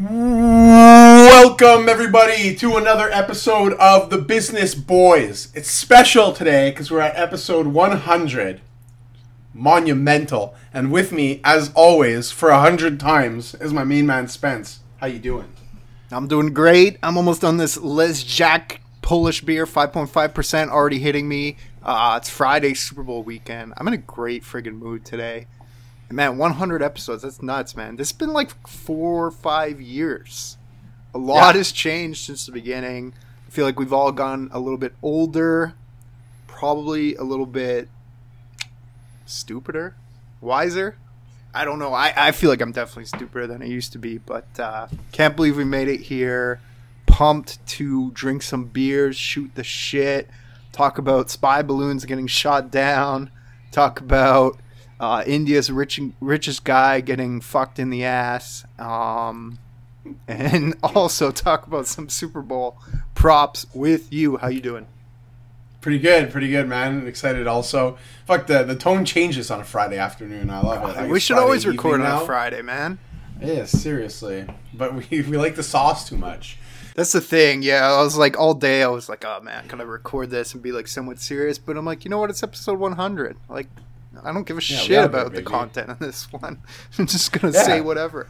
Welcome, everybody, to another episode of The Business Boys. It's special today because we're at episode 100. Monumental. And with me, as always, for a hundred times, is my main man, Spence. How you doing? I'm doing great. I'm almost on this Les Jack Polish beer, 5.5% already hitting me. Uh, it's Friday, Super Bowl weekend. I'm in a great friggin' mood today. Man, 100 episodes, that's nuts, man. This has been like four or five years. A lot Yeah. has changed since the beginning. I feel like we've all gotten a little bit older, probably a little bit stupider, wiser. I don't know. I, I feel like I'm definitely stupider than I used to be, but uh, can't believe we made it here. Pumped to drink some beers, shoot the shit, talk about spy balloons getting shot down, talk about uh, India's rich, richest guy getting fucked in the ass, um, and also talk about some Super Bowl props with you. How you doing? Pretty good, pretty good, man. Excited also. Fuck, the, the tone changes on a Friday afternoon. I love it. Like, we should Friday always record on now. a Friday, man. Yeah, seriously. But we, we like the sauce too much. That's the thing. Yeah, I was like all day. I was like, oh man, can I record this and be like somewhat serious? But I'm like, you know what? It's episode 100. Like, I don't give a Yeah, shit about the content on this one. I'm just gonna Yeah. say whatever.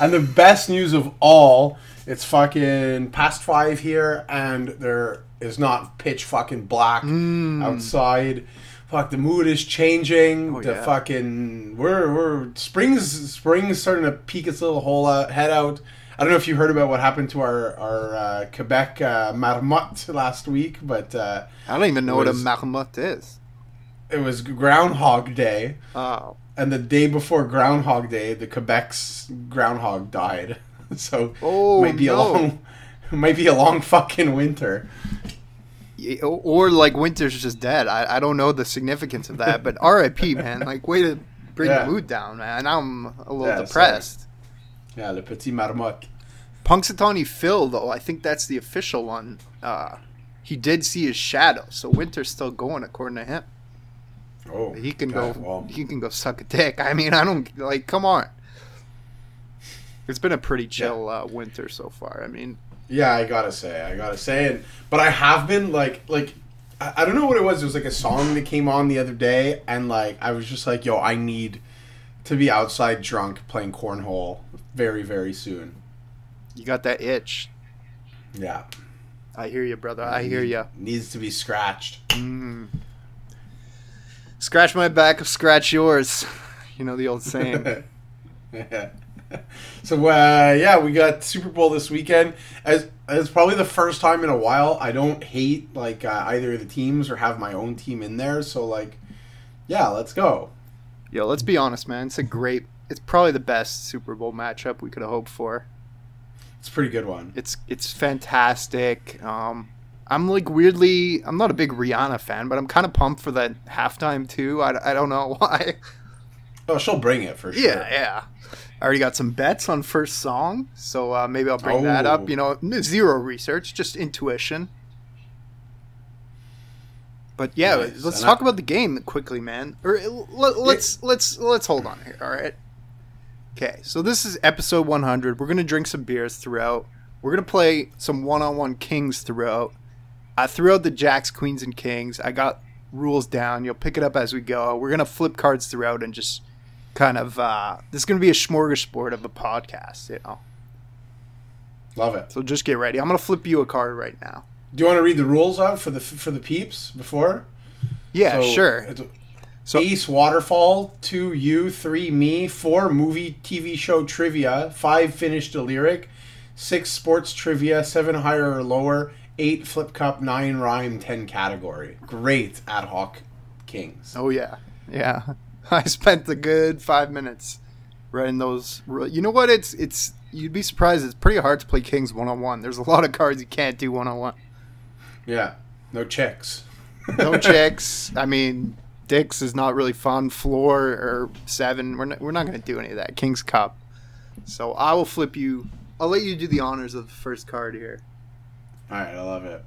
And the best news of all, it's fucking past five here, and there is not pitch fucking black outside. Fuck, the mood is changing. Oh, the yeah. fucking we're we're spring's spring's starting to peek its little hole out, head out. I don't know if you heard about what happened to our our uh, Quebec uh, marmotte last week, but uh, I don't even know what a was- marmot is. It was Groundhog Day. Oh, and the day before Groundhog Day, the Quebec's groundhog died. So Oh, might be a long, might be a long fucking winter. Or, like winter's just dead. I, I don't know the significance of that, but R.I.P. Man, like way to bring Yeah. the mood down, man. I'm a little Yeah, depressed. Yeah, le petit marmotte. Punxsutawney Phil, though, I think that's the official one. Uh, he did see his shadow, so winter's still going according to him. Oh, He can God, go. Well, He can go suck a dick. I mean, I don't like. Come on. It's been a pretty chill uh, winter so far. I mean, yeah, I gotta say, I gotta say it. But I have been like, like, I, I don't know what it was. It was like a song that came on the other day, and like, I was just like, yo, I need to be outside drunk playing cornhole very, very soon. you got that itch. Yeah, I hear you, brother. I hear you. Needs to be scratched. Mm. Scratch my back, scratch yours. You know the old saying. so uh, yeah, we got Super Bowl this weekend. As it's probably the first time in a while I don't hate like uh, either of the teams or have my own team in there. So like, yeah, let's go. Yo, let's be honest, man. It's a great. It's probably the best Super Bowl matchup we could have hoped for. It's a pretty good one. It's it's fantastic. Um, I'm like weirdly. I'm not a big Rihanna fan, but I'm kind of pumped for that halftime too. I, I don't know why. Oh, she'll bring it for sure. Yeah, yeah. I already got some bets on first song, so uh, maybe I'll bring that Oh. up. You know, zero research, just intuition. But yeah, Nice. let's And talk I- about the game quickly, man. Or let, let's let's let's hold on here. All right. Okay, so this is episode 100. We're gonna drink some beers throughout. We're gonna play some one-on-one kings throughout. I threw out the jacks, queens, and kings. I got rules down. You'll pick it up as we go. We're gonna flip cards throughout and just kind of. uh This is gonna be a smorgasbord of a podcast, you know. Love it. So just get ready. I'm gonna flip you a card right now. Do you want to read the rules out for the for the peeps before? Yeah, So, sure. So Ace Waterfall, two you, three me, four movie TV show trivia, five finished a lyric, six sports trivia, seven higher or lower, eight flip cup, nine rhyme, ten category. Great ad hoc kings. Oh yeah, yeah. I spent the good five minutes writing those. You know what? It's it's. You'd be surprised. It's pretty hard to play kings one on one. There's a lot of cards you can't do one on one. Yeah, no checks. No checks. I mean, dicks is not really fun. Floor or seven. We're not, we're not going to do any of that. King's Cup. So I will flip you. I'll let you do the honors of the first card here. All right, I love it.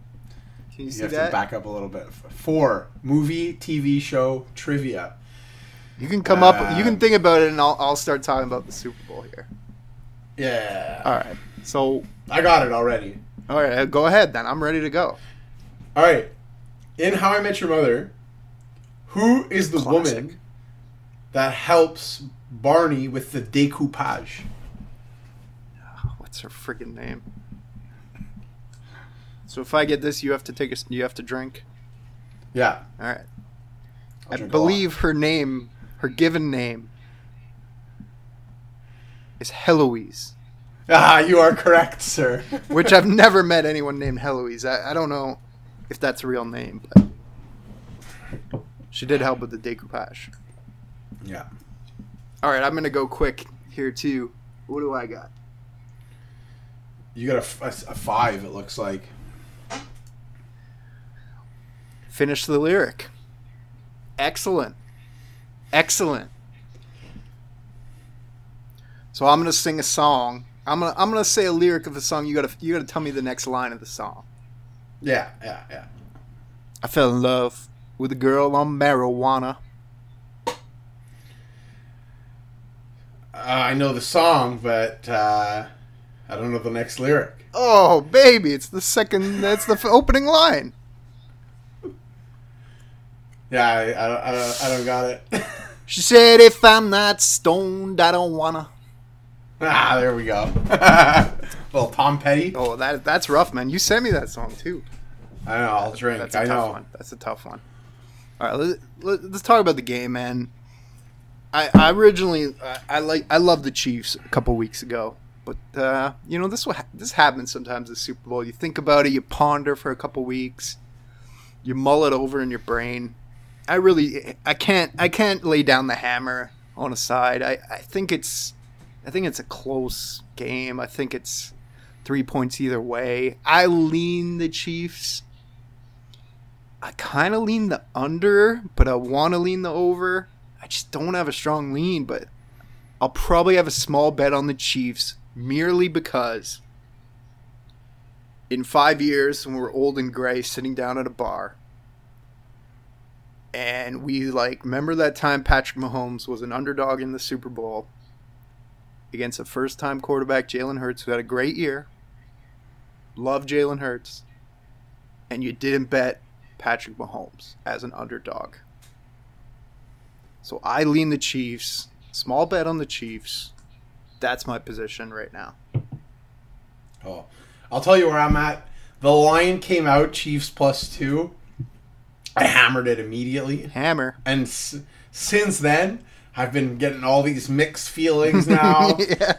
Can you You see have that? to back up a little bit. Four movie TV show trivia. You can come up. Uh, You can think about it, and I'll I'll start talking about the Super Bowl here. Yeah. All right. So, I got it already. all right, go ahead then. I'm ready to go. All right. In How I Met Your Mother, who is the Classic. woman that helps Barney with the decoupage? What's her freaking name? So if I get this, you have to take a, you have to drink. Yeah. All right. I a believe her name, her given name, is Heloise. Ah, you are correct, sir. which I've never met anyone named Heloise. I, I don't know if that's a real name, but she did help with the decoupage. yeah. All right, I'm gonna go quick here too. What do I got? You got a five, it looks like. Finish the lyric. Excellent. Excellent. So I'm gonna sing a song. I'm gonna I'm gonna say a lyric of a song. You gotta you gotta tell me the next line of the song. Yeah, yeah, yeah. I fell in love with a girl on marijuana. Uh, I know the song, but uh, I don't know the next lyric. Oh baby, it's the second. That's the f- opening line. Yeah, I, I, don't- I, don't, I don't got it. She said, "If I'm not stoned, I don't wanna." ah, there we go. well, Tom Petty. Oh, that that's rough, man. You sent me that song too. I know. I'll drink. That's a I tough know. one. That's a tough one. All right, let, let, let's talk about the game, man. I, I originally I, I like I love the Chiefs a couple weeks ago, but uh, you know this what this happens sometimes the Super Bowl. You think about it, you ponder for a couple weeks, you mull it over in your brain. I really I can't I can't lay down the hammer on a side. I, I think it's I think it's a close game. I think it's three points either way. I lean the Chiefs. I kind of lean the under, but I want to lean the over. I just don't have a strong lean, but I'll probably have a small bet on the Chiefs merely because in five years, when we're old and gray, sitting down at a bar, and we like remember that time Patrick Mahomes was an underdog in the Super Bowl against a first-time quarterback Jalen Hurts, who had a great year. Love Jalen Hurts, and you didn't bet Patrick Mahomes as an underdog. So I lean the Chiefs. Small bet on the Chiefs. That's my position right now. Oh, I'll tell you where I'm at. The line came out Chiefs plus two. I hammered it immediately, Hammer. and s- since then I've been getting all these mixed feelings now. yeah.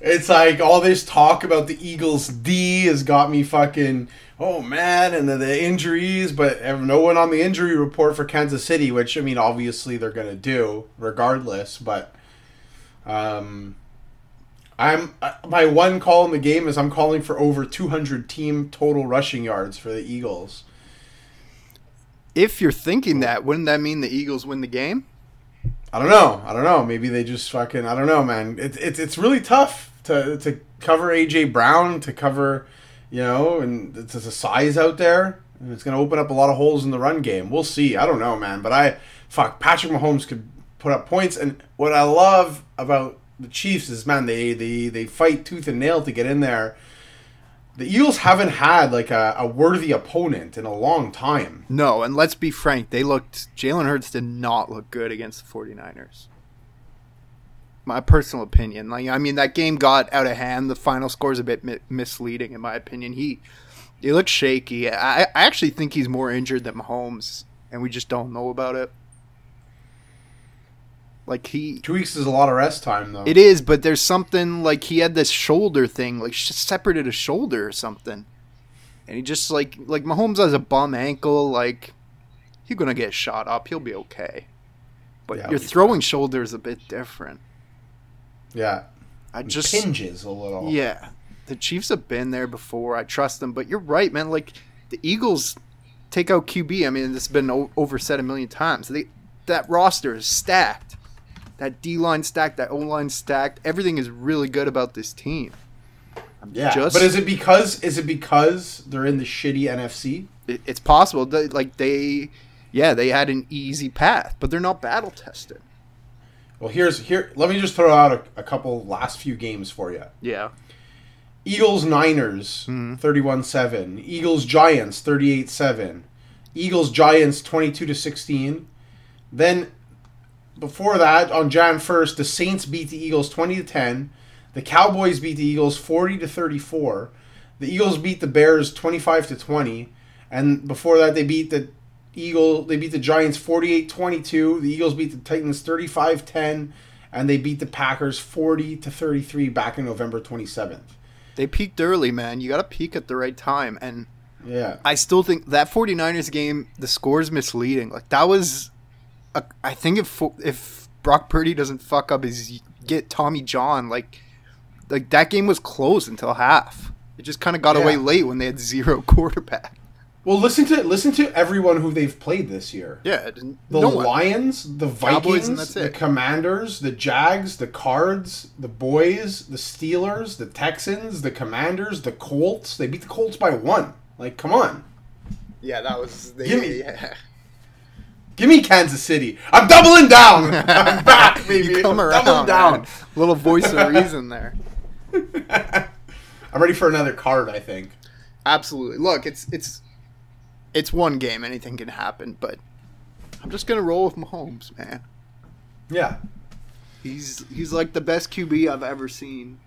It's like all this talk about the Eagles D has got me fucking oh man, and the, the injuries, but no one on the injury report for Kansas City, which I mean obviously they're gonna do regardless. But um, I'm uh, my one call in the game is I'm calling for over 200 team total rushing yards for the Eagles. If you're thinking that, wouldn't that mean the Eagles win the game? I don't know. I don't know. Maybe they just fucking. I don't know, man. It's it's it's really tough to to cover AJ Brown to cover, you know, and it's a size out there, and it's gonna open up a lot of holes in the run game. We'll see. I don't know, man. But I fuck Patrick Mahomes could put up points, and what I love about the Chiefs is, man, they they they fight tooth and nail to get in there. The Eagles haven't had like a, a worthy opponent in a long time. No, and let's be frank, they looked Jalen Hurts did not look good against the 49ers. My personal opinion. Like I mean that game got out of hand. The final score is a bit mi- misleading in my opinion. He he looked shaky. I, I actually think he's more injured than Mahomes and we just don't know about it. Like he Two weeks is a lot of rest time, though. It is, but there's something like he had this shoulder thing, like separated a shoulder or something, and he just like like Mahomes has a bum ankle, like he's gonna get shot up, he'll be okay. But Yeah, your throwing shoulder is a bit different. yeah, I just pinges a little. yeah, the Chiefs have been there before. I trust them, but you're right, man. Like the Eagles take out QB. I mean, this has been o- over said a million times. They that roster is stacked. That D line stacked, that O line stacked. Everything is really good about this team. I'm Yeah, just, but is it because is it because they're in the shitty NFC? it- it's possible. That, like they, yeah, they had an easy path, but they're not battle tested. Well, here's here. Let me just throw out a, a couple last few games for you. Yeah. Eagles Niners mm-hmm. 31-7. Eagles Giants 38-7. Eagles Giants 22 to 16. Then before that on Jan 1st, the Saints beat the Eagles 20 to 10. The Cowboys beat the Eagles 40 to 34. The Eagles beat the Bears 25 to 20. And before that they beat the Eagle they beat the Giants 48-22. The Eagles beat the Titans 35-10 and they beat the Packers 40 to 33 back in November 27th. They peaked early, man. You got to peak at the right time. And Yeah. I still think that 49ers game, the score is misleading. Like, that was. I think if if Brock Purdy doesn't fuck up his get Tommy John, like, like that game was closed until half. It just kind of got Yeah. away late when they had zero quarterback. Well, listen to listen to everyone who they've played this year. Yeah, The no one. Lions, the Vikings, the. Commanders, the Jags, the Cards, the Boys, the Steelers, the Texans, the Commanders, the Colts. They beat the Colts by one. Like, come on. Yeah, that was. They, Give me- yeah. Give me Kansas City. I'm doubling down. I'm back, baby. you come I'm around, doubling down. man. Little voice of reason there. I'm ready for another card, I think. Absolutely. Look, it's it's it's one game. Anything can happen, but I'm just gonna roll with Mahomes, man. Yeah. He's he's like the best QB I've ever seen.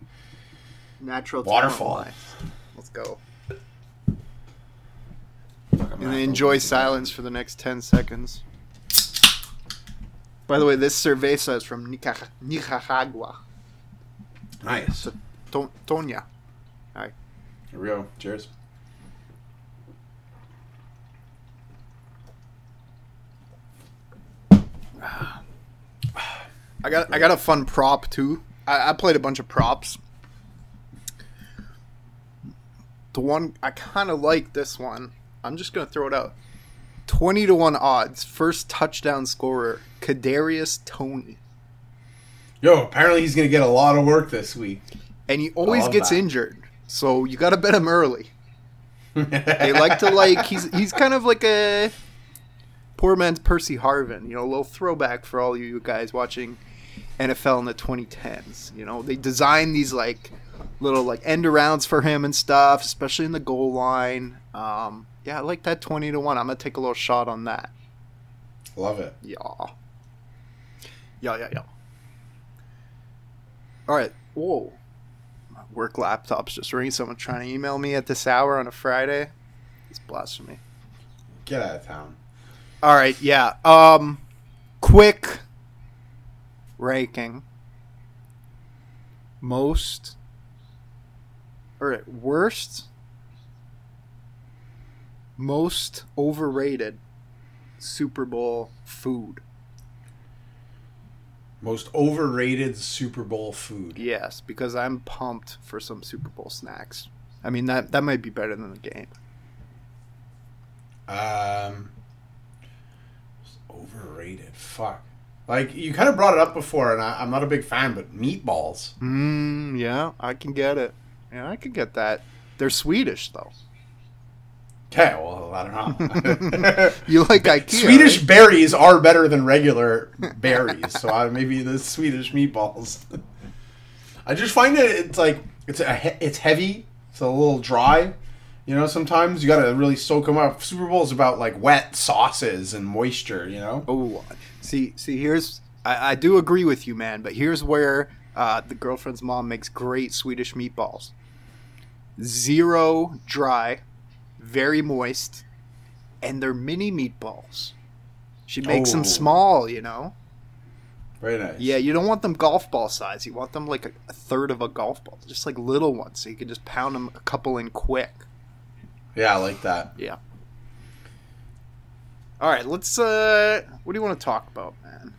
Natural Waterfall. Let's go. And then enjoy silence for the next ten seconds. By the way, this cerveza is from Nica- Nicaragua. Nice. Ton- Toña. Here we go. Cheers. I got I got a fun prop too. I, I played a bunch of props. The one I kind of like this one. I'm just gonna throw it out. Twenty to one odds. First touchdown scorer, Kadarius Toney, Yo, apparently he's going to get a lot of work this week. and he always gets that. injured. So you got to bet him early. They like to like he's he's kind of like a poor man's Percy Harvin. You know, a little throwback for all you guys watching NFL in the 2010s. You know, they design these like little like end arounds for him and stuff, especially in the goal line. Um, yeah, I like that 20 to one. I'm gonna take a little shot on that. Love it. Yeah. Yeah, yeah, yeah. All right. Whoa. My work laptop's just ringing. Someone trying to email me at this hour on a Friday. It's blasphemy. Get out of town. All right. Yeah. Um, quick ranking. Most. All right. Worst. Most overrated Super Bowl food. Most overrated Super Bowl food. Yes, because I'm pumped for some Super Bowl snacks. I mean that that might be better than the game. Um, overrated. Fuck. Like you kind of brought it up before, and I, I'm not a big fan, but meatballs. Mm, yeah, I can get it. Yeah, I can get that. They're Swedish though. Okay, well I don't know. You like IKEA? Swedish right? berries are better than regular berries, so I, maybe the Swedish meatballs. I just find it it's like it's a it's heavy, it's a little dry. You know, sometimes you gotta really soak them up. Super Bowl is about like wet sauces and moisture. You know. Oh, see, see, here's I, I do agree with you, man. But here's where uh, the girlfriend's mom makes great Swedish meatballs. Zero dry, very moist, and they're mini meatballs. She makes them Oh. small, you know. Very nice. Yeah, you don't want them golf ball size. You want them like a, a third of a golf ball, just like little ones, so you can just pound them a couple in quick. Yeah, I like that. Yeah. All right, let's. uh What do you want to talk about, man?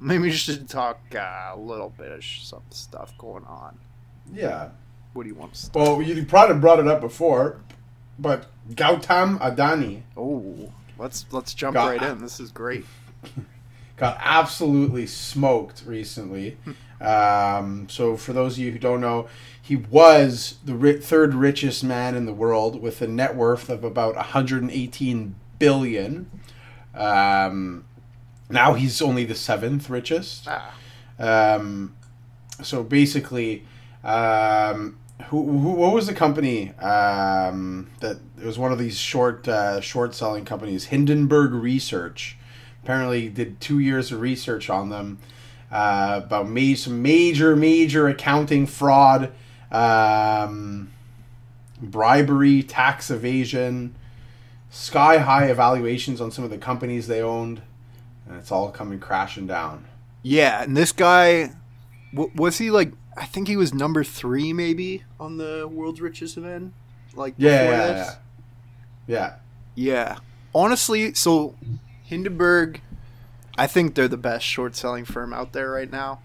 Maybe we should talk uh, a little bit of some stuff going on. Yeah. What do you want to? St- Well, you probably brought it up before, but Gautam Adani oh, let's let's jump Got- right in. This is great. got absolutely smoked recently. Um, so, for those of you who don't know, he was the ri- third richest man in the world with a net worth of about 118 billion. Um, now he's only the seventh richest. Ah, Um, so basically, um, who, who what was the company um, that it was one of these short uh, short selling companies? Hindenburg Research apparently did two years of research on them uh, about ma- some major major accounting fraud, um, bribery, tax evasion, sky high evaluations on some of the companies they owned, and it's all coming crashing down. Yeah, and this guy w- was he like? I think he was number three, maybe on the world's richest event. Like Yeah, yeah, this? yeah. Yeah. Honestly, so Hindenburg, I think they're the best short selling firm out there right now.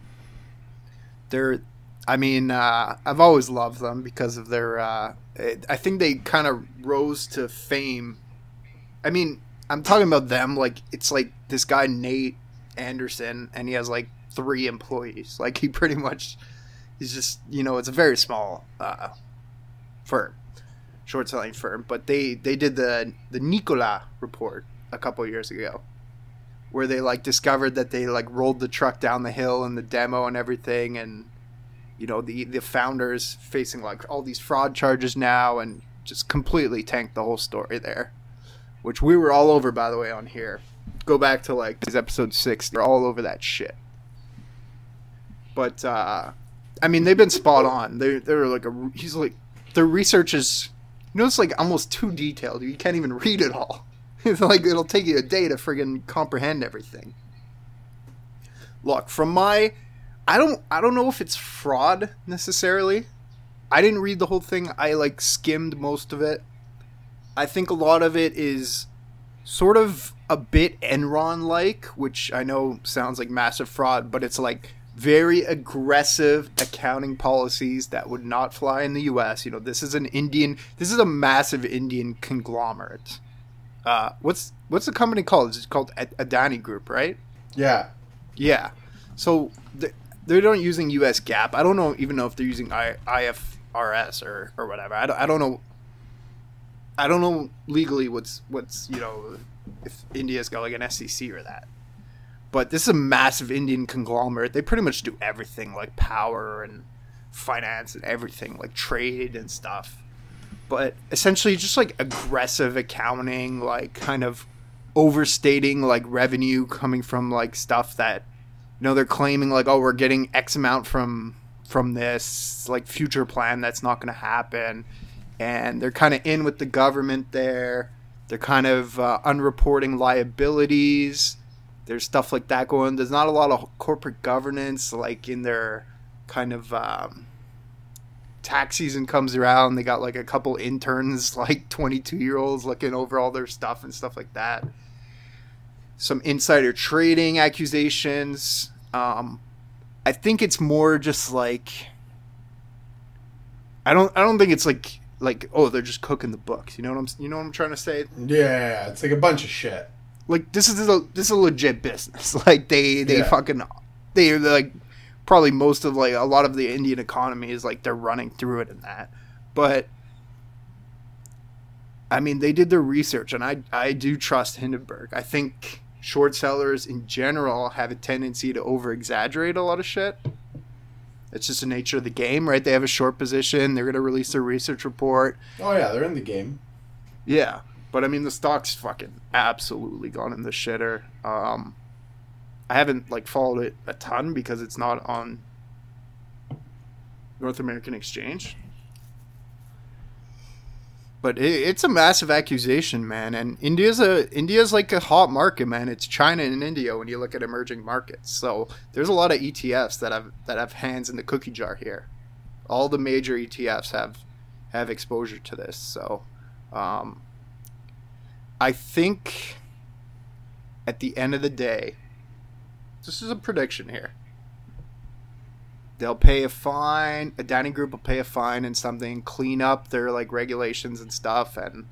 They're, I mean, uh, I've always loved them because of their. Uh, I think they kind of rose to fame. I mean, I'm talking about them like it's like this guy Nate Anderson, and he has like three employees. Like he pretty much, he's just you know it's a very small uh, firm short selling firm, but they they did the the Nikola report a couple years ago, where they like discovered that they like rolled the truck down the hill and the demo and everything, and you know the the founders facing like all these fraud charges now, and just completely tanked the whole story there, which we were all over by the way on here. Go back to like this episode six, they're all over that shit. But uh I mean, they've been spot on. They they're like a he's like their research is you know it's like almost too detailed. You can't even read it all. It's like it'll take you a day to friggin' comprehend everything. Look, from my I don't I don't know if it's fraud necessarily. I didn't read the whole thing. I like skimmed most of it. I think a lot of it is sort of a bit Enron like, which I know sounds like massive fraud, but it's like very aggressive accounting policies that would not fly in the US. You know, this is an Indian this is a massive Indian conglomerate. Uh, what's what's the company called? It's called Adani Group, right? Yeah. Yeah. So th- they're not using US GAAP. I don't know even know if they're using I- IFRS or, or whatever. I don't, I don't know. I don't know legally what's what's you know if India's got like an SEC or that. But this is a massive Indian conglomerate. They pretty much do everything like power and finance and everything like trade and stuff. But essentially just like aggressive accounting, like kind of overstating like revenue coming from like stuff that you know they're claiming like oh we're getting x amount from from this like future plan that's not going to happen and they're kind of in with the government there they're kind of uh, unreporting liabilities there's stuff like that going on. there's not a lot of corporate governance like in their kind of um, tax season comes around they got like a couple interns like 22 year olds looking over all their stuff and stuff like that some insider trading accusations. Um, I think it's more just like I don't I don't think it's like like oh they're just cooking the books. You know what I'm you know what I'm trying to say? Yeah, it's like a bunch of shit. Like this is a this is a legit business. Like they they Yeah. fucking they like probably most of like a lot of the Indian economy is like they're running through it and that. But I mean, they did their research, and I I do trust Hindenburg. I think short sellers in general have a tendency to over exaggerate a lot of shit. It's just the nature of the game, right? They have a short position. They're going to release their research report. Oh yeah, they're in the game. Yeah, but I mean, the stock's fucking absolutely gone in the shitter. Um, I haven't like followed it a ton because it's not on North American Exchange. But it, it's a massive accusation, man. And India's a India's like a hot market, man. It's China and India when you look at emerging markets. So there's a lot of ETFs that have that have hands in the cookie jar here. All the major ETFs have have exposure to this. So um, I think at the end of the day, this is a prediction here. They'll pay a fine. Adani group will pay a fine and something, clean up their like regulations and stuff, and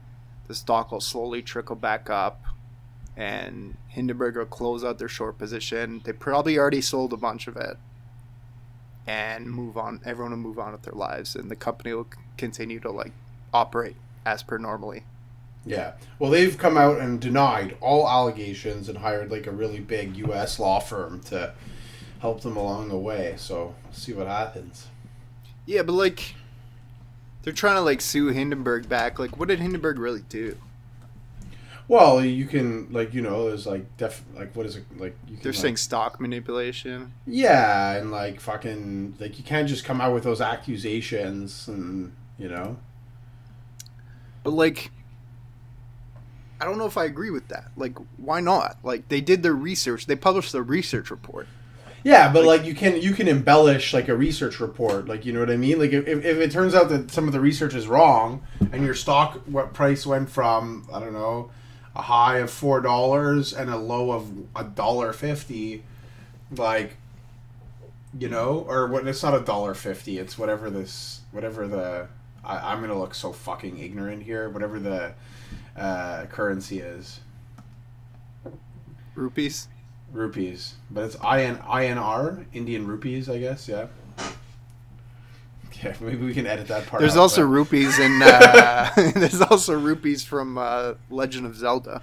the stock will slowly trickle back up. And Hindenburg will close out their short position. They probably already sold a bunch of it, and move on. Everyone will move on with their lives, and the company will continue to like operate as per normally. Yeah. Well, they've come out and denied all allegations and hired like a really big U.S. law firm to help them along the way. So see what happens. Yeah, but like, they're trying to like sue Hindenburg back. Like, what did Hindenburg really do? Well, you can like you know there's like def like what is it like you can They're like, saying stock manipulation. yeah and like fucking like you can't just come out with those accusations and you know But like, I don't know if I agree with that. Like, why not? Like, they did their research. They published their research report. Yeah, but like, you can you can embellish like a research report, like you know what I mean. Like if, if it turns out that some of the research is wrong and your stock what price went from I don't know a high of four dollars and a low of a dollar fifty, like you know, or what? It's not a dollar fifty. It's whatever this whatever the I, I'm gonna look so fucking ignorant here. Whatever the uh, currency is. Rupees. Rupees, but it's IN, INR, Indian rupees, I guess. Yeah. Yeah, maybe we can edit that part. There's out, also but- rupees in. Uh, there's also rupees from uh, Legend of Zelda.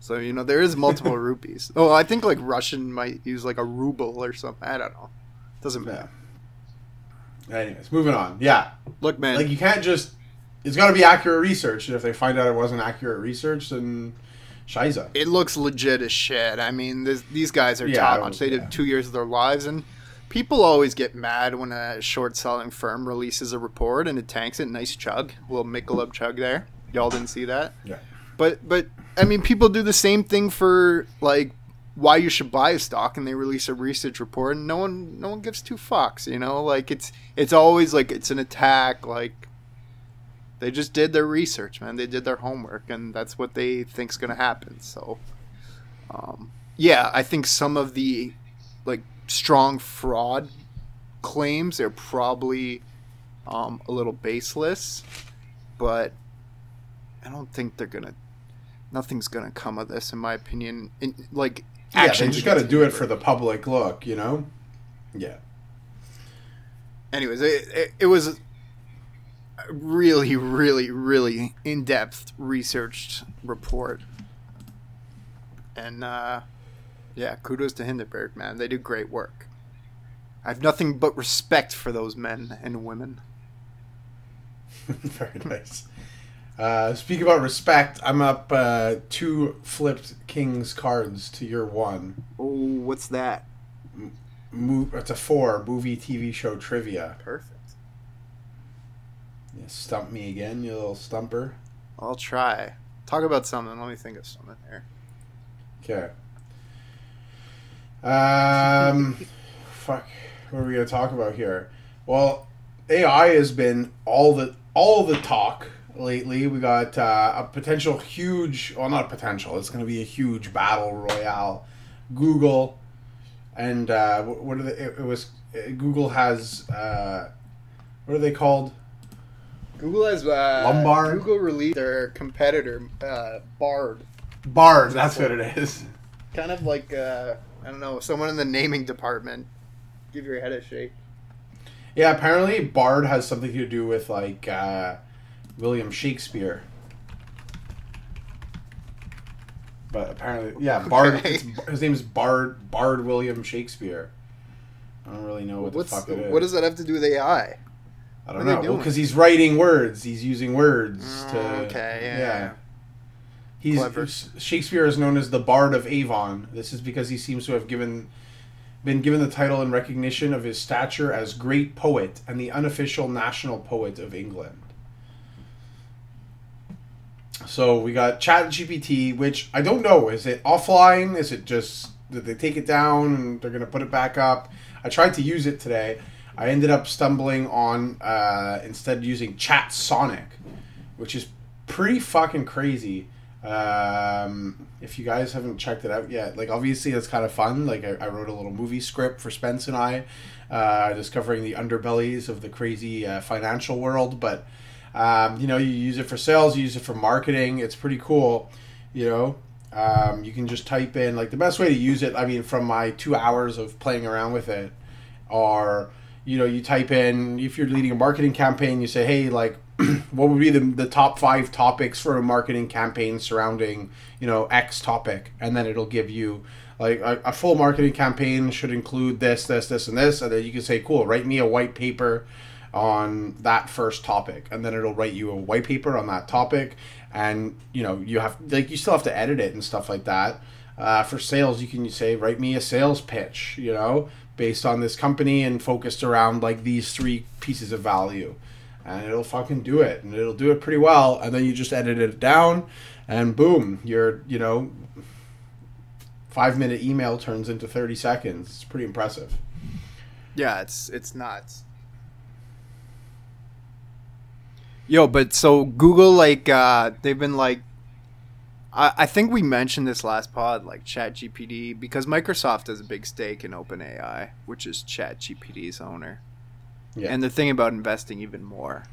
So you know there is multiple rupees. Oh, I think like Russian might use like a ruble or something. I don't know. Doesn't Yeah. matter. Anyways, moving on. Yeah, Look, man. like you can't just. It's got to be accurate research, and if they find out it wasn't accurate research, then shiza. it looks legit as shit. I mean, this, these guys are Yeah, top notch. They yeah. did two years of their lives, and people always get mad when a short selling firm releases a report and it tanks it. Nice chug, a little Michelob chug there. Y'all didn't see that, Yeah. but but I mean, people do the same thing for like why you should buy a stock, and they release a research report, and no one no one gives two fucks. You know, like it's it's always like it's an attack, like. They just did their research, man. They did their homework, and that's what they think's gonna happen. So, um, yeah, I think some of the like strong fraud claims are probably um, a little baseless, but I don't think they're gonna. Nothing's gonna come of this, in my opinion. In, like, Yeah, they just got to do it for the public look, you know. Yeah. anyways, it, it, it was really, really, really in depth researched report. And, uh, yeah, kudos to Hindenburg, man. They do great work. I have nothing but respect for those men and women. Very nice. Uh, speak about respect. I'm up uh, two flipped kings cards to your one. Oh, what's that? Mo- it's a four movie TV show trivia. Perfect. You stump me again, you little stumper. I'll try. Talk about something. Let me think of something here. Okay. Um, fuck. What are we gonna talk about here? Well, AI has been all the all the talk lately. We got uh, a potential huge, well, not a potential. It's gonna be a huge battle royale. Google and uh, what are they? It, it was uh, Google has uh, what are they called? Google has uh, Lombard? Google released their competitor uh, Bard, Bard. That's what it is. kind of like uh, I don't know, someone in the naming department. Give your head a shake. Yeah, apparently Bard has something to do with like uh, William Shakespeare. But apparently, yeah, Bard. Okay. It's, his name's Bard. Bard William Shakespeare. I don't really know what What's the fuck it is. what does that have to do with AI? I don't know doing? because he's writing words. He's using words Oh, to. okay, yeah. He's Clever. Shakespeare is known as the Bard of Avon. This is because he seems to have given been given the title in recognition of his stature as great poet and the unofficial national poet of England. So we got ChatGPT, which I don't know. Is it offline? Is it just did they take it down and they're gonna put it back up? I tried to use it today. I ended up stumbling on uh, instead using Chatsonic, which is pretty fucking crazy. Um, if you guys haven't checked it out yet, like obviously it's kind of fun. Like I, I wrote a little movie script for Spence and I, uh, discovering the underbellies of the crazy uh, financial world. But um, you know, you use it for sales, you use it for marketing. It's pretty cool. You know, um, you can just type in like the best way to use it. I mean, from my two hours of playing around with it, are you know, you type in if you're leading a marketing campaign, you say, hey, like, what would be the, the top five topics for a marketing campaign surrounding, you know, X topic, and then it'll give you like a, a full marketing campaign should include this, this, this, and this, and then you can say, cool, write me a white paper on that first topic, and then it'll write you a white paper on that topic, and you know you have like you still have to edit it and stuff like that. Uh, for sales, you can say, write me a sales pitch, you know, based on this company and focused around like these three pieces of value. And it'll fucking do it. And it'll do it pretty well. And then you just edit it down and boom, your, you know, five minute email turns into 30 seconds. It's pretty impressive. Yeah, it's it's nuts. Yo, but so Google like uh they've been like I, I think we mentioned this last pod, like ChatGPT, because Microsoft has a big stake in OpenAI, which is ChatGPT's owner. Yeah. And the thing about investing even more.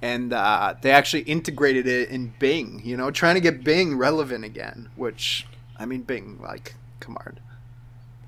And uh, they actually integrated it in Bing, you know, trying to get Bing relevant again, which, I mean, Bing, like, come on.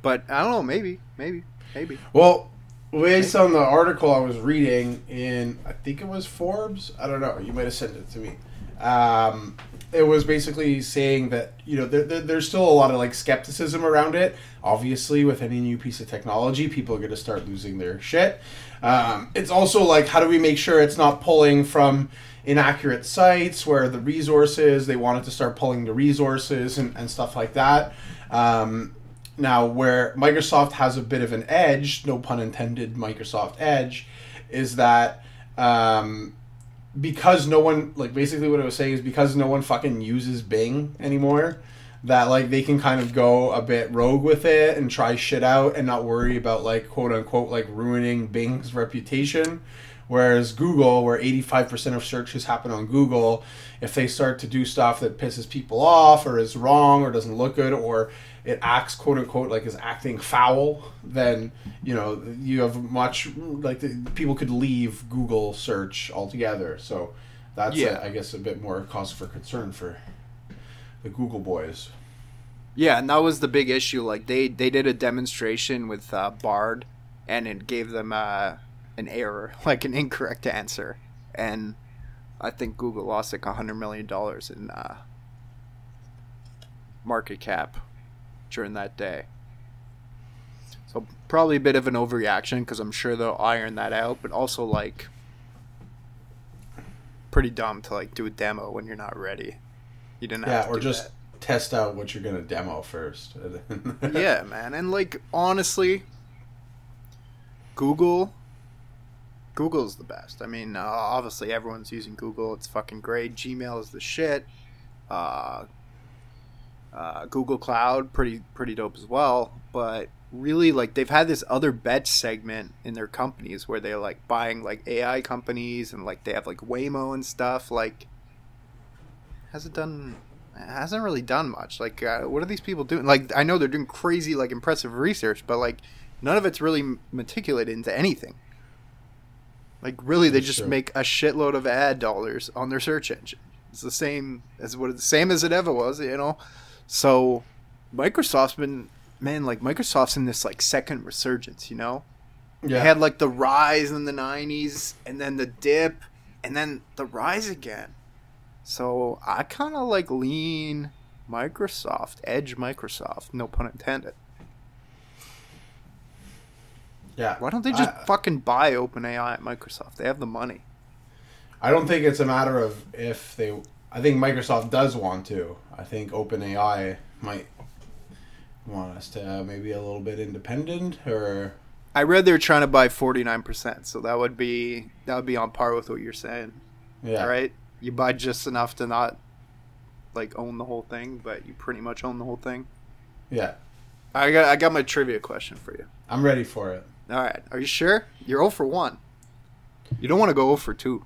But I don't know, maybe, maybe, maybe. Well, based on the article I was reading in, I think it was Forbes, I don't know, you might have sent it to me. Um, it was basically saying that you know there, there, there's still a lot of like skepticism around it. Obviously, with any new piece of technology, people are going to start losing their shit. Um, it's also like how do we make sure it's not pulling from inaccurate sites where the resources they wanted to start pulling the resources and, and stuff like that. Um, now, where Microsoft has a bit of an edge, no pun intended, Microsoft edge, is that um, because no one like basically what I was saying is because no one fucking uses Bing anymore that like they can kind of go a bit rogue with it and try shit out and not worry about like quote unquote like ruining Bing's reputation. Whereas Google, where 85% of searches happen on Google, if they start to do stuff that pisses people off or is wrong or doesn't look good or it acts quote unquote like is acting foul, then you know you have much like the, people could leave Google search altogether. So that's yeah. a, I guess a bit more cause for concern for the Google boys. Yeah, and that was the big issue. Like they they did a demonstration with uh, Bard, and it gave them uh, an error, like an incorrect answer, and I think Google lost like a hundred million dollars in uh, market cap during that day. So probably a bit of an overreaction because I'm sure they'll iron that out, but also like pretty dumb to like do a demo when you're not ready. You didn't yeah, or just that. test out what you're gonna demo first. yeah, man, and like honestly, Google. Google's the best. I mean, uh, obviously everyone's using Google. It's fucking great. Gmail is the shit. Uh, uh, Google Cloud, pretty pretty dope as well. But really, like they've had this other bet segment in their companies where they're like buying like AI companies and like they have like Waymo and stuff. Like, hasn't done hasn't really done much. Like, uh, what are these people doing? Like, I know they're doing crazy, like impressive research, but like none of it's really matriculated into anything. Like, really, they just make a shitload of ad dollars on their search engine. It's the same as what the same as it ever was, you know. So Microsoft's been man, like Microsoft's in this like second resurgence, you know? Yeah. They had like the rise in the nineties and then the dip and then the rise again. So I kinda like lean Microsoft, edge Microsoft, no pun intended. Yeah. Why don't they just I, fucking buy OpenAI at Microsoft? They have the money. I don't think it's a matter of if they I think Microsoft does want to. I think OpenAI might want us to uh, maybe a little bit independent or I read they're trying to buy 49%, so that would be that would be on par with what you're saying. Yeah. Right? You buy just enough to not like own the whole thing, but you pretty much own the whole thing. Yeah. I got I got my trivia question for you. I'm ready for it. All right. Are you sure? You're 0 for 1. You don't want to go 0 for 2.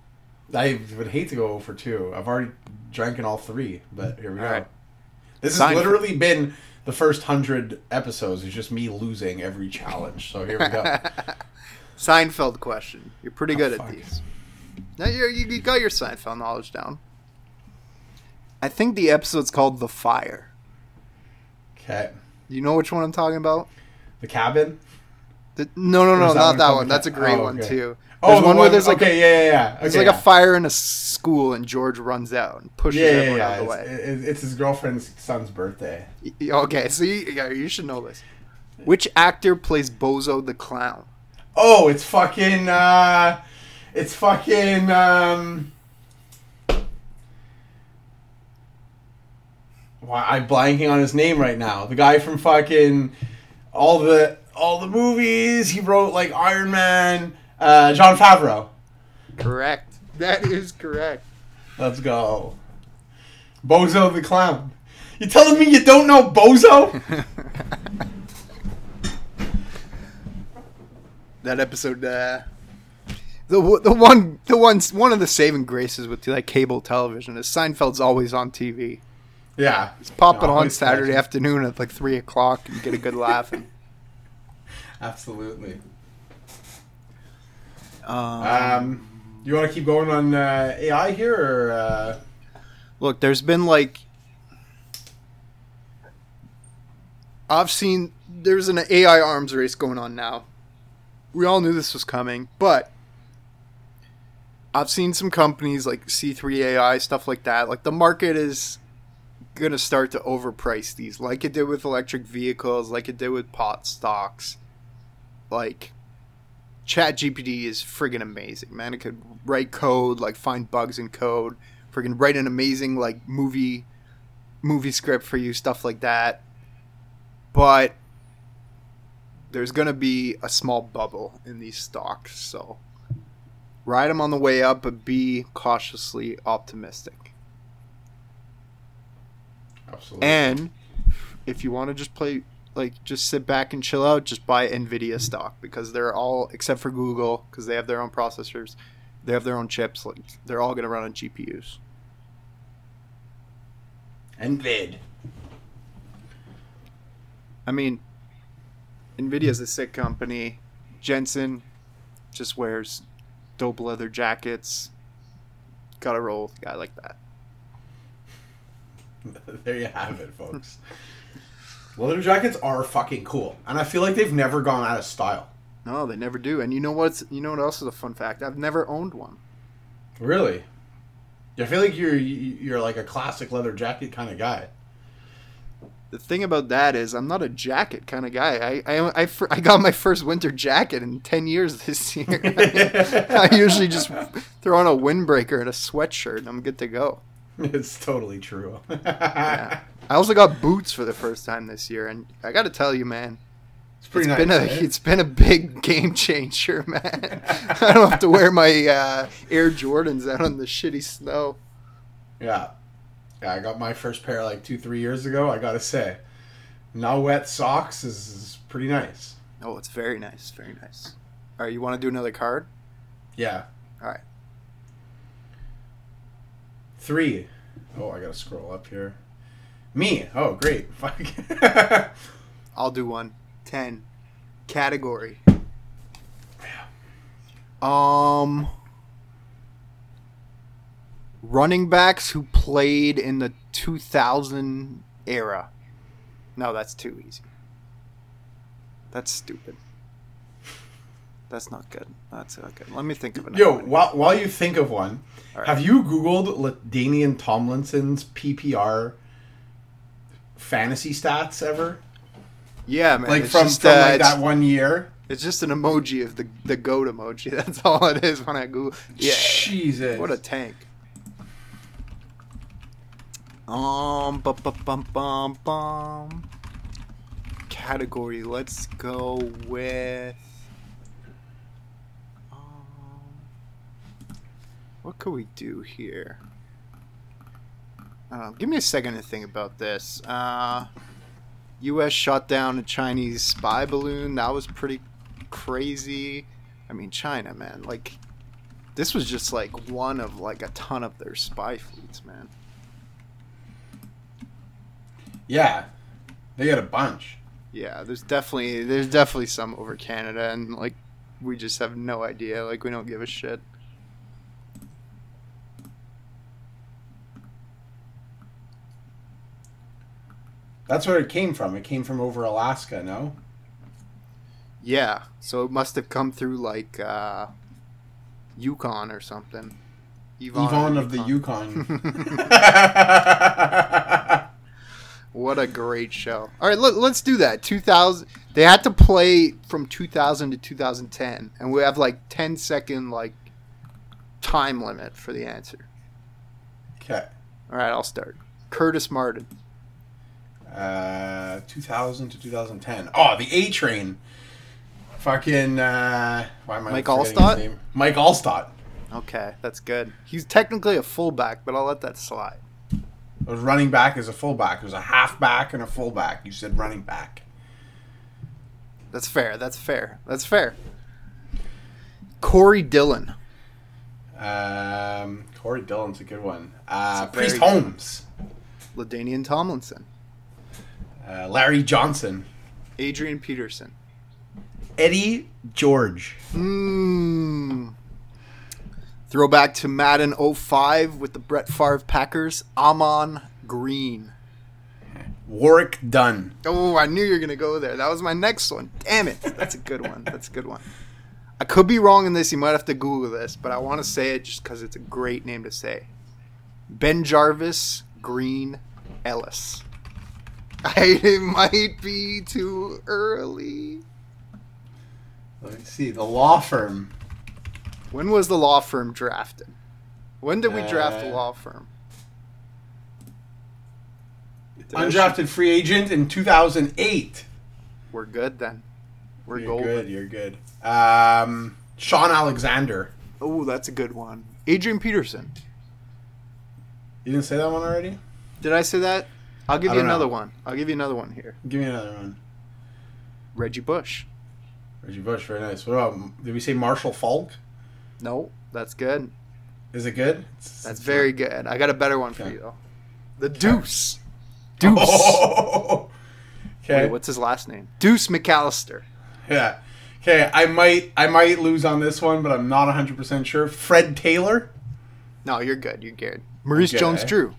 I would hate to go 0 for 2. I've already drank in all three, but here we all go. Right. This has literally been the first hundred episodes. It's just me losing every challenge. So here we go. Seinfeld question. You're pretty oh, good at these. Now you you got your Seinfeld knowledge down. I think the episode's called "The Fire." Okay. You know which one I'm talking about? The cabin. The, no, no, no, not that one. That's a great oh, okay. one too. Oh, There's the one where there's like okay, yeah, yeah, yeah. It's Okay, like yeah. a fire in a school, and George runs out and pushes Yeah, yeah, everyone yeah. out of the It's, way. it- it's his girlfriend's son's birthday. Okay, so you, yeah, you should know this. Which actor plays Bozo the Clown? Oh, it's fucking. uh It's fucking. um Why I'm blanking on his name right now. The guy from fucking all the all the movies he wrote, like Iron Man. Uh, Jon Favreau. Correct. That is correct. Let's go. Bozo the clown. You telling me you don't know Bozo? that episode, uh, the the one the ones one of the saving graces with like cable television is Seinfeld's always on TV. yeah. It's popping on Saturday watching. afternoon at like three o'clock and get a good laugh. And, Absolutely. Um, Um, you want to keep going on uh, AI here, or uh, Look, there's been like I've seen there's an AI arms race going on now. We all knew this was coming, but I've seen some companies like C3 AI stuff like that. Like the market is going to start to overprice these like it did with electric vehicles, like it did with pot stocks. Like ChatGPT is friggin' amazing, man. It could write code, like find bugs in code, friggin' write an amazing like movie movie script for you, stuff like that. But there's gonna be a small bubble in these stocks, so ride them on the way up, but be cautiously optimistic. absolutely? And if you want to just play, like, just sit back and chill out, just buy Nvidia stock because they're all, except for Google, because they have their own processors, they have their own chips. Like, they're all gonna run on GPUs. and vid. I mean, Nvidia's a sick company. Jensen just wears dope leather jackets. Gotta roll with a guy like that. there you have it, folks. Leather jackets are fucking cool, and I feel like they've never gone out of style. No, they never do. And you know what's you know what else is a fun fact? I've never owned one. Really? I feel like you're you're like a classic leather jacket kind of guy. The thing about that is, I'm not a jacket kind of guy. I I, I, I got my first winter jacket in ten years this year. I usually just throw on a windbreaker and a sweatshirt, and I'm good to go. It's totally true. Yeah. I also got boots for the first time this year, and I got to tell you, man, It's pretty it's nice. been a eh? it's been a big game changer, man. I don't have to wear my uh, Air Jordans out on the shitty snow. Yeah. Yeah, I got my first pair like two, three years ago. I gotta say, now wet socks is, is pretty nice. Oh, it's very nice, very nice. All right, you want to do another card? Yeah. All right. Three. Oh, I gotta scroll up here. Me. Oh, great. Fuck. I'll do one. Ten. Category. Um. Running backs who played in the 2000 era. No, that's too easy. That's stupid. That's not good. That's not good. Let me think of another Yo, one. while, while you think of one, right. have you Googled Danian Tomlinson's PPR fantasy stats ever? Yeah, man. Like from, just, from uh, like that one year? It's just an emoji of the the goat emoji. That's all it is when I Google. Yeah. Jesus. What a tank. Um, bum, bum, bum, bum, bum. Category. Let's go with. Um, what could we do here? Uh, give me a second to think about this. Uh, U.S. shot down a Chinese spy balloon. That was pretty crazy. I mean, China, man. Like, this was just like one of like a ton of their spy fleets, man. Yeah. They got a bunch. Yeah, there's definitely there's definitely some over Canada, and like we just have no idea. Like we don't give a shit. That's where it came from. It came from over Alaska, no? Yeah, so it must have come through like uh, Yukon or something. Yvonne, of the Yukon. What a great show! All right, let, let's do that. 2000. They had to play from 2000 to 2010, and we have like 10 second like time limit for the answer. okay. All right, I'll start. Curtis Martin. Uh, 2000 to 2010. Oh, the A Train. Fucking. Uh, why am I Mike Alstott? Mike Alstott. Okay, that's good. He's technically a fullback, but I'll let that slide. Was running back as a fullback. It was a halfback and a fullback. You said running back. That's fair. That's fair. That's fair. Corey Dillon. Um, Corey Dillon's a good one. Uh, a Priest Holmes. LaDainian Tomlinson. Uh, Larry Johnson. Adrian Peterson. Eddie George. Mmm. Throwback to Madden 05 with the Brett Favre Packers. Ahman Green. Warrick Dunn. Oh, I knew you were going to go there. That was my next one. Damn it. That's a good one. That's a good one. I could be wrong in this. You might have to Google this, but I want to say it just because it's a great name to say. Ben Jarvis Green Ellis. I, it might be too early. Let me see. The law firm. When was the law firm drafted? When did we draft the Uh, law firm? Undrafted free agent in 2008. We're good then. We're you're golden. good. You're good. Um, Shaun Alexander. Oh, that's a good one. Adrian Peterson. You didn't say that one already? Did I say that? I'll give you don't know. another one. I'll give you another one here. Give me another one. Reggie Bush. Reggie Bush, very nice. What about? Did we say Marshall Faulk? No, that's good. Is it good? It's- That's it's very good. I got a better one for Okay. you though. The Deuce. Deuce. Oh! Okay. Wait, what's his last name? Deuce McAllister. Yeah. Okay. I might I might lose on this one, but I'm not 100 percent sure. Fred Taylor. No, you're good. You're good. Maurice Okay. Jones eh? Drew.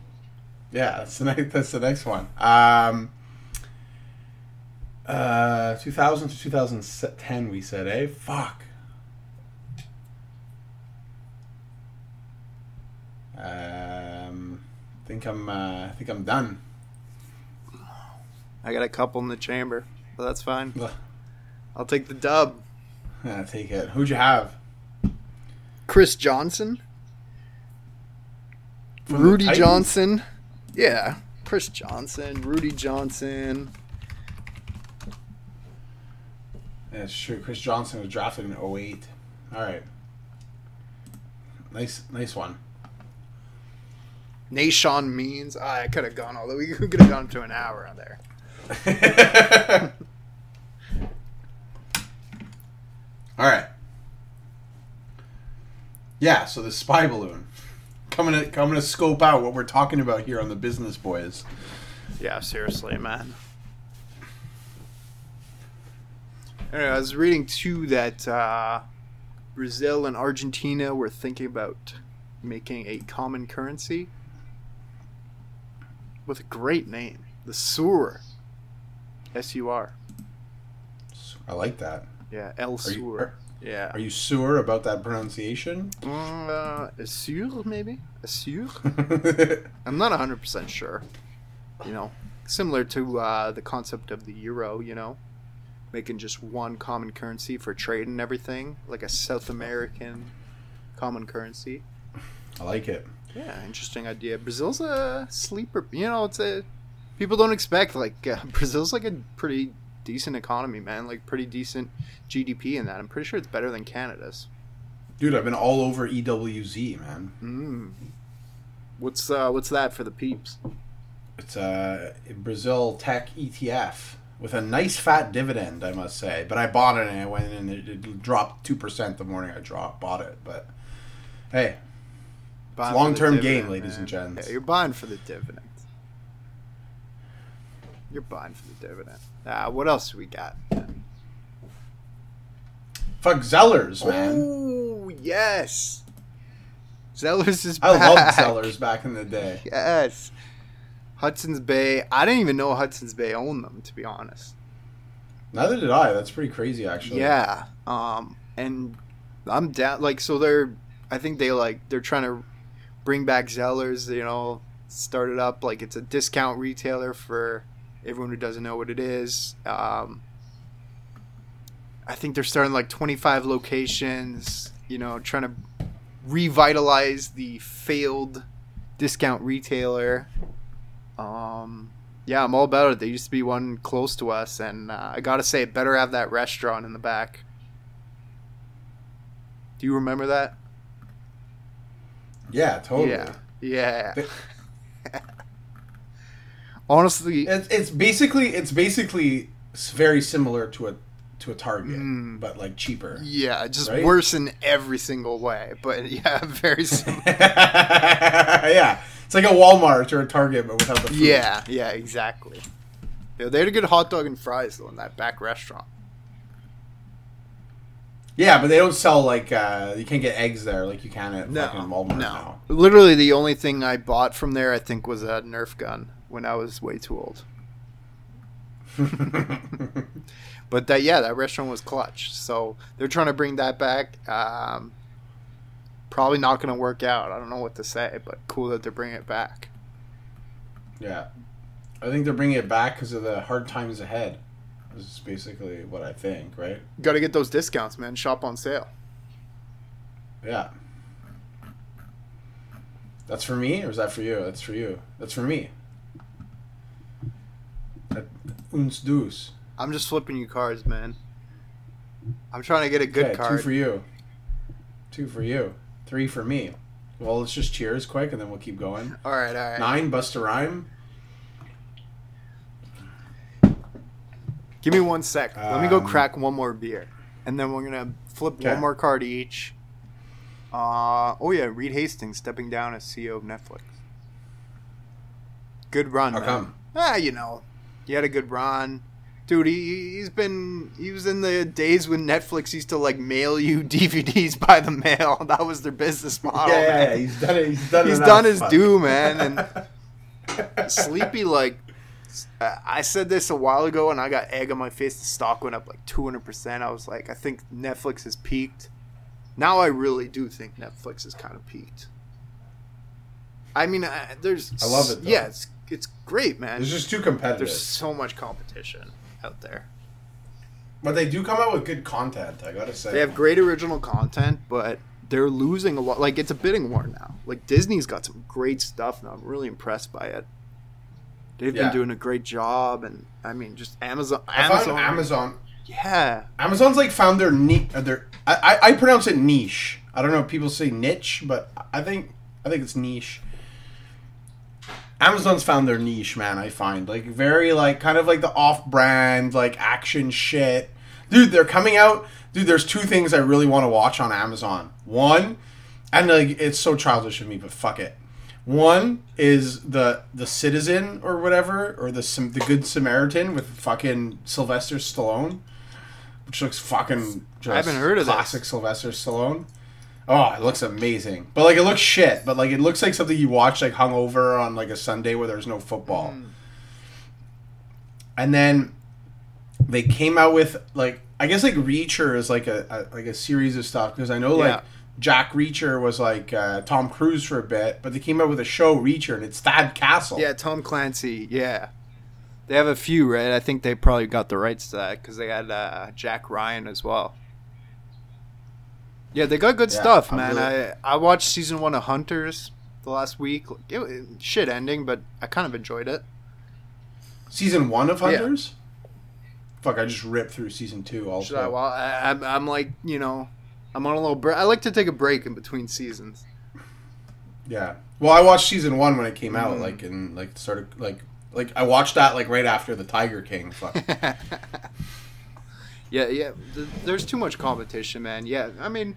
Yeah, that's the next. That's the next one. Um. Uh, 2000 to 2010, we said, eh? Fuck. Um, think I'm. Uh, I think I'm done. I got a couple in the chamber, but that's fine. Ugh. I'll take the dub. Yeah, take it. Who'd you have? Chris Johnson. From Rudi Johnson. Yeah. Chris Johnson. Rudi Johnson. It's true. Chris Johnson was drafted in 08. All right. Nice, nice one. Natrone Means. Ah, I could have gone all the way. We could have gone to an hour on there. All right. Yeah, so the spy balloon coming to I'm gonna scope out what we're talking about here on the Business Boys. Yeah, seriously, man. Anyway, I was reading too that uh, Brazil and Argentina were thinking about making a common currency with a great name, the SUR. S U R. I like that. Yeah, El Are Sur. you, yeah. are you sure about that pronunciation? Uh, Assur, maybe? Assur? I'm not 100% sure. You know, similar to uh, the concept of the euro, you know, making just one common currency for trade and everything, like a South American common currency. I like it. Yeah, interesting idea. Brazil's a sleeper. You know, it's a people don't expect like uh, Brazil's like a pretty decent economy, man. Like pretty decent GDP in that. I'm pretty sure it's better than Canada's. Dude, I've been all over EWZ, man. Mm. What's uh what's that for the peeps? It's a Brazil Tech ETF with a nice fat dividend, I must say. But I bought it and I went in and it, it dropped 2% the morning I dropped, bought it. But hey, Buying long term game, ladies man. and gents. Yeah, you're buying for the dividend. You're buying for the dividend. Ah, what else we got? Fuck Zellers, man. Oh yes, Zellers is I back. loved Zellers back in the day. Yes, Hudson's Bay. I didn't even know Hudson's Bay owned them, to be honest. Neither did I. That's pretty crazy, actually. Yeah. Um, and I'm down. Like, so they're I think they like they're trying to bring back Zellers. You know, start it up like it's a discount retailer for everyone who doesn't know what it is. Um, I think they're starting like 25 locations. You know, trying to revitalize the failed discount retailer. Um, yeah, I'm all about it. There used to be one close to us, and uh, I gotta say, better have that restaurant in the back. Do you remember that? Yeah, totally. Yeah, yeah. Honestly, It's, it's basically it's basically very similar to a to a Target, Mm. but like cheaper. yeah, just Right? worse in every single way. But yeah, very similar. yeah, it's like a Walmart or a Target, but without the food. yeah, yeah, exactly. Yeah, they had a good hot dog and fries though in that back restaurant. yeah, but they don't sell like uh, you can't get eggs there like you can at fucking Walmart no. now. Literally, the only thing I bought from there, I think, was a Nerf gun when I was way too old. But that, yeah, that restaurant was clutch. So they're trying to bring that back. Um, probably not going to work out. I don't know what to say, but cool that they're bringing it back. yeah, I think they're bringing it back because of the hard times ahead. Is basically what I think, right? Got to get those discounts, man. Shop on sale. Yeah. That's for me, or is that for you? That's for you. That's for me. Uns. I'm just flipping you cards, man. I'm trying to get a good Okay, card. Two for you. Two for you. Three for me. Well, let's just cheers quick, and then we'll keep going. all right, all right. Nine, bust a rhyme. Give me one sec. Let me go Um, crack one more beer, and then we're gonna flip Okay. one more card each. Uh oh yeah, Reed Hastings stepping down as CEO of Netflix. Good run, How man. come? Ah, you know, he had a good run, dude. He he's been he was in the days when Netflix used to like mail you DVDs by the mail. That was their business model. yeah, yeah, He's done it. He's done. He's done his Fuck. due, man, and Sleepy like I said this a while ago and I got egg on my face. The stock went up like 200%. I was like, I think Netflix has peaked. Now I really do think Netflix has kind of peaked. I mean, uh, there's I love it, though. Yeah, it's it's great, man. It's just too competitive. There's so much competition out there. But they do come out with good content. I gotta say. They have great original content, but they're losing a lot. Like it's a bidding war now. Like Disney's got some great stuff now. I'm really impressed by it. They've Yeah. been doing a great job, and I mean, just Amazon. I Amazon. found Amazon. Yeah, Amazon's like found their niche. Uh, their I, I I pronounce it niche. I don't know if people say niche, but I think I think it's niche. Amazon's found their niche, man. I find like very like kind of like the off-brand like action shit, dude. They're coming out, dude. There's two things I really want to watch on Amazon. One, and like it's so childish of me, but fuck it. One is the the Citizen or whatever, or the the Good Samaritan with fucking Sylvester Stallone, which looks fucking. Just I haven't heard of this. classic Sylvester Stallone. Oh, it looks amazing, but like it looks shit. But like it looks like something you watch like hungover on like a Sunday where there's no football. Mm. And then they came out with like I guess like Reacher is like a, a like a series of stuff because I know Yeah. like Jack Reacher was like uh, Tom Cruise for a bit, but they came out with a show Reacher and it's Thad Castle. yeah. Tom Clancy. Yeah, they have a few, right? I think they probably got the rights to that because they had uh, Jack Ryan as well. Yeah, they got good Yeah, stuff, I'm man. really- I I watched season one of Hunters the last week. It, was- shit ending, but I kind of enjoyed it. Season one of Yeah. Hunters. Fuck! I just ripped through season two. Also, Should I? Well, I, I'm, I'm like, you know, I'm on a little break. I like to take a break in between seasons. Yeah. Well, I watched season one when it came out, Mm. like and like started like like I watched that like right after the Tiger King. Fuck. yeah, yeah. th- There's too much competition, man. Yeah, I mean,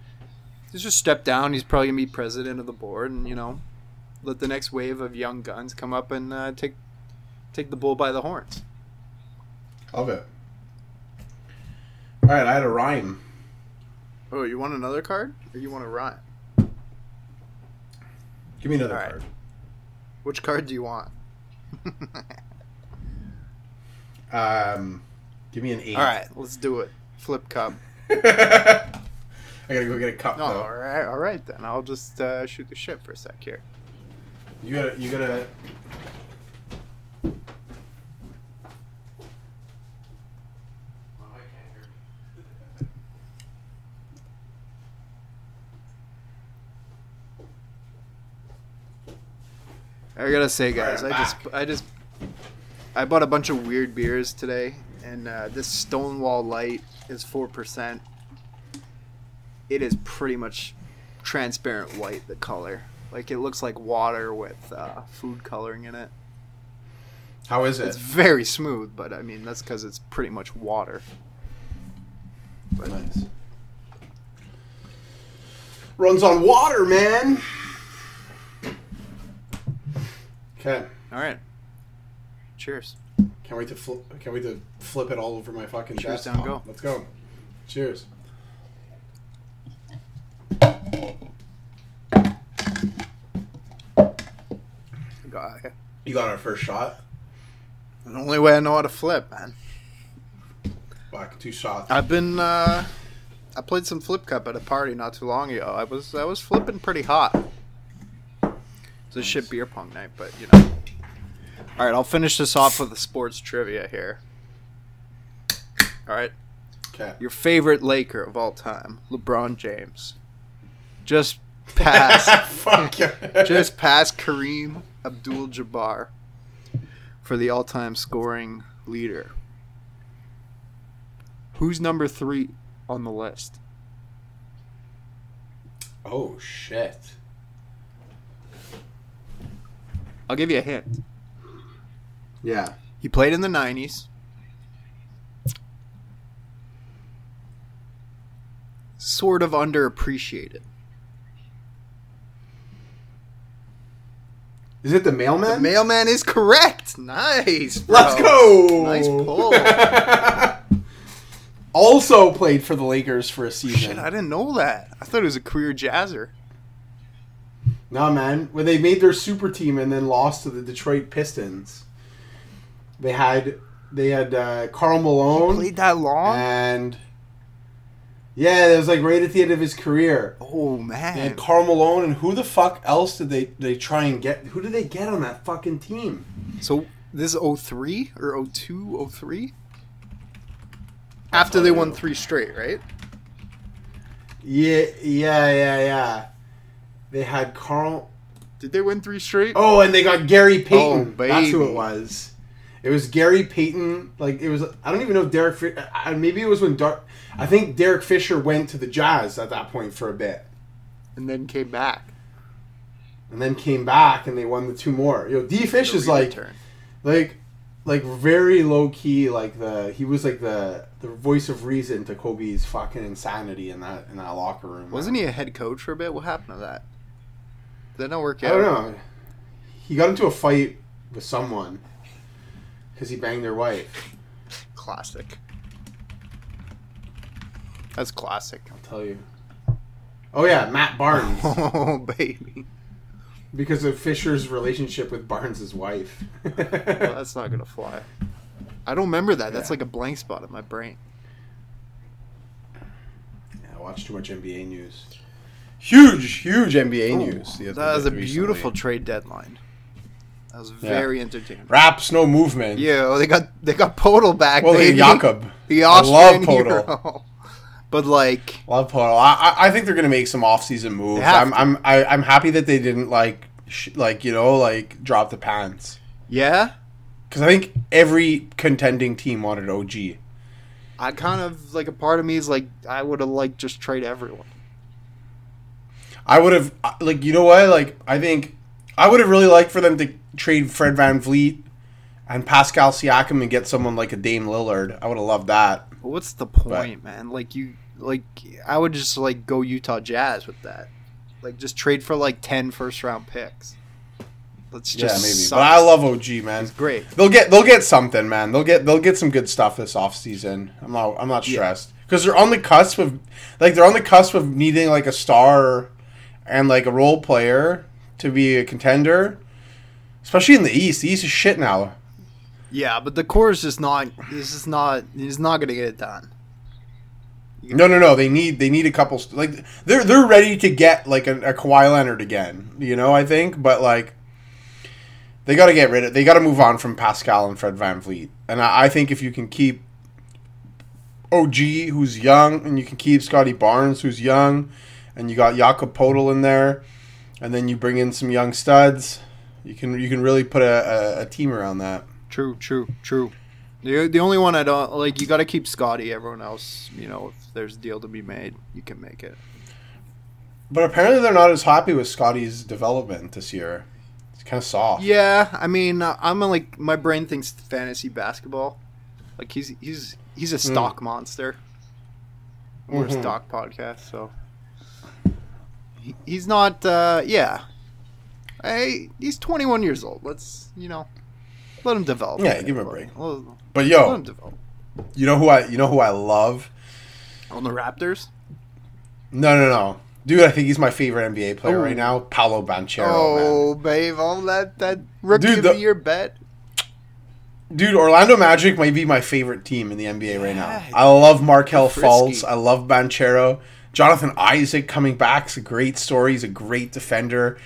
he's just step down. He's probably gonna be president of the board, and you know, let the next wave of young guns come up and uh, take take the bull by the horns. Love it. All right, I had a rhyme. Oh, you want another card, or you want a rhyme? Give me another right. card. Which card do you want? Um, give me an eight. All right, let's do it. Flip cup. I I gotta go get a cup No, though. all right, all right then. I'll just uh, shoot the shit for a sec here. You gotta, you gotta. I gotta say, guys, Right, I just. I just, I bought a bunch of weird beers today, and uh, this Stonewall Light is four percent. It is pretty much transparent white, the color. Like it looks like water with uh, food coloring in it. How is it? It's very smooth, but I mean that's because it's pretty much water. But Nice. Runs on water, man. Okay. all right, cheers. Can't wait to flip. Can't wait to flip it all over my fucking Cheers, desktop. down, go. Let's go. Cheers. God, You got our first shot. The only way I know how to flip, man. Back two shots. I've been uh I played some flip cup at a party not too long ago. I was I was flipping pretty hot. It's a shit beer pong night, but you know. All right, I'll finish this off with a sports trivia here. All right, Okay. your favorite Laker of all time, LeBron James. Just past just past Kareem Abdul-Jabbar for the all-time scoring leader. Who's number 3 on the list? Oh shit. I'll give you a hint. Yeah. He played in the 90s. Sort of underappreciated. Is it the mailman? The mailman is correct. Nice. bro. Let's go. Nice pull. also played for the Lakers for a season. Shit, I didn't know that. I thought it was a career jazzer. No, man. When they made their super team and then lost to the Detroit Pistons, they had they had uh, Karl Malone Played that long? and yeah, it was like right at the end of his career. Oh man. And Karl Malone and who the fuck else did they they try and get? Who did they get on that fucking team? So this is 03 or 02, 03? After they won three straight, right? Yeah, yeah, yeah, yeah. They had Karl. Did they win three straight? Oh, and they got Gary Payton. Oh, baby. That's who it was. It was Gary Payton. Like it was. I don't even know if Derek. Fi- uh, Maybe it was when Dar- I think Derek Fisher went to the Jazz at that point for a bit, And then came back. and then came back and they won the two more. Yo, D Fish is like return. like like very low key. Like the he was like the the voice of reason to Kobe's fucking insanity in that in that locker room. Wasn't he a head coach for a bit? What happened to that? Did that not work out? I don't know. He got into a fight with someone because he banged their wife. Classic. That's classic. I'll tell you. Oh yeah, Matt Barnes. Oh baby. because of Fisher's relationship with Barnes' wife. Well, that's not gonna fly. I don't remember that. That's like a blank spot in my brain. Yeah, I watch too much NBA news. Huge, huge NBA oh, news. Oh, that was a recently. beautiful trade deadline. That was very entertaining. Raps, no movement. Yeah, well, they got they got Poeltl back. Well, baby. Jakob. the I love Poeltl. hero. But like, Love Poeltl. I, I, I think they're gonna make some off-season moves. I'm. I'm, I, I'm happy that they didn't like, sh- like you know, like drop the pants. yeah, Because I think every contending team wanted OG. I kind of like a part of me is like I would have liked just trade everyone. I would have uh, like you know what like I think I would have really liked for them to trade Fred VanVleet and Pascal Siakam and get someone like a Dame Lillard. I would have loved that. What's the point, man? Like you, like I would just like go Utah Jazz with that. Like just trade for like 10 first round picks. Let's just Yeah, maybe. suck. But I love OG, man. great. They'll get they'll get something, man. They'll get they'll get some good stuff this offseason. I'm not I'm not Yeah. stressed because they're on the cusp of like they're on the cusp of needing like a star and like a role player to be a contender, especially in the East. The East is shit now. Yeah, but the core is just not. This is not. He's not gonna get it done. No, no, no. They need they need a couple st- like they're they're ready to get like a, a Kawhi Leonard again. You know, I think, but like they got to get rid of. They got to move on from Pascal and Fred VanVleet. And I, I think if you can keep OG, who's young, and you can keep Scotty Barnes, who's young, and you got Jakob Poeltl in there, and then you bring in some young studs, you can you can really put a, a, a team around that. True, true, true. The, the only one I don't like, you got to keep Scotty. Everyone else, you know, if there's a deal to be made, you can make it. But apparently, they're not as happy with Scotty's development this year. It's kind of soft. Yeah, I mean, uh, I'm like my brain thinks fantasy basketball. Like he's he's he's a stock monster. We're Mhm. a stock podcast, so he, he's not. uh Yeah, hey, he's 21 years old. Let's you know, let him develop. Yeah, give him a break. Let, But let yo, him develop. you know who I you know who I love? On the Raptors. No, no, no. Dude, I think he's my favorite NBA player Oh. right now. Paolo Banchero, oh, man. Oh, babe, all that that rookie Dude, of the- the year bet. Dude, Orlando Magic might be my favorite team in the NBA right now. I love Markelle. Fultz. I love Banchero. Jonathan Isaac coming back is a great story. He's a great defender.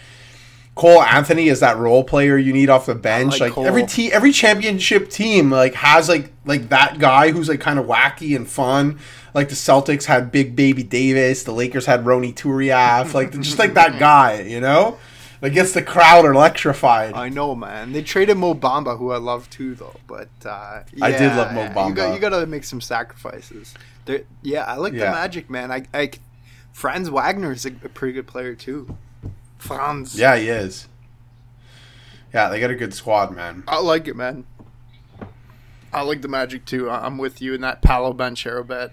Cole Anthony is that role player you need off the bench. like Like, Cole. every team, every championship team like has like like that guy who's like kind of wacky and fun. Like the Celtics had Big Baby Davis, the Lakers had Ronny Turiaf, like just like that guy, you know, that gets the crowd electrified. I know, man. They traded Mo Bamba, who I love too, though. But uh, I did love Mo You Bamba. got, you got to make some sacrifices. Yeah, I like Yeah. the Magic, man. I, I Franz Wagner is a, a pretty good player too. Franz. Yeah, he is. Yeah, they got a good squad, man. I like it, man. I like the Magic too. I'm with you in that Paolo Banchero bet.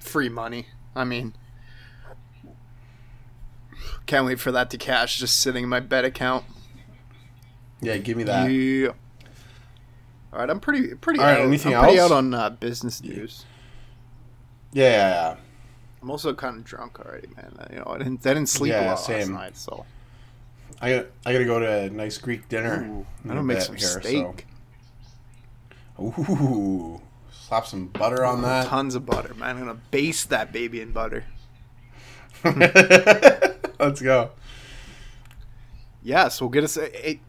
Free money. I mean, can't wait for that to cash. Just sitting in my bet account. Yeah, give me that. Yeah. All right, I'm pretty pretty All right, out. anything I'm pretty else? out on uh, business news. Yeah, yeah, yeah. I'm also kind of drunk already, man. You know, I didn't I didn't sleep Yeah, a lot last same. night, so I got I got to go to a nice Greek dinner. Ooh, I'm gonna make some here, steak. so- Ooh, slap some butter on that. Tons of butter, man. I'm gonna baste that baby in butter. Let's go. Yeah, so get us a, a-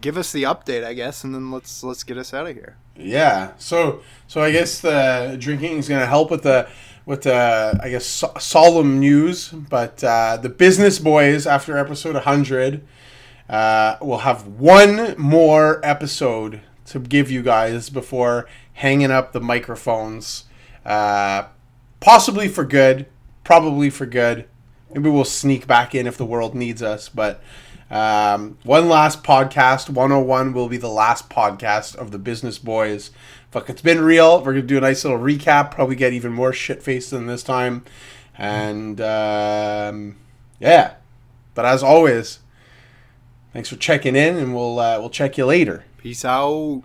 give us the update, I guess, and then let's let's get us out of here. Yeah. So so I guess the drinking is to help with the with the I guess so- solemn news, but uh, the business boys after episode 100 uh, will have one more episode to give you guys before hanging up the microphones. Uh, possibly for good, probably for good. Maybe we'll sneak back in if the world needs us, but um, one last podcast, 101 will be the last podcast of the Business Boys. Fuck, it's been real. We're gonna do a nice little recap. Probably get even more shit faced than this time, and um, yeah. But as always, thanks for checking in, and we'll uh, we'll check you later. Peace out.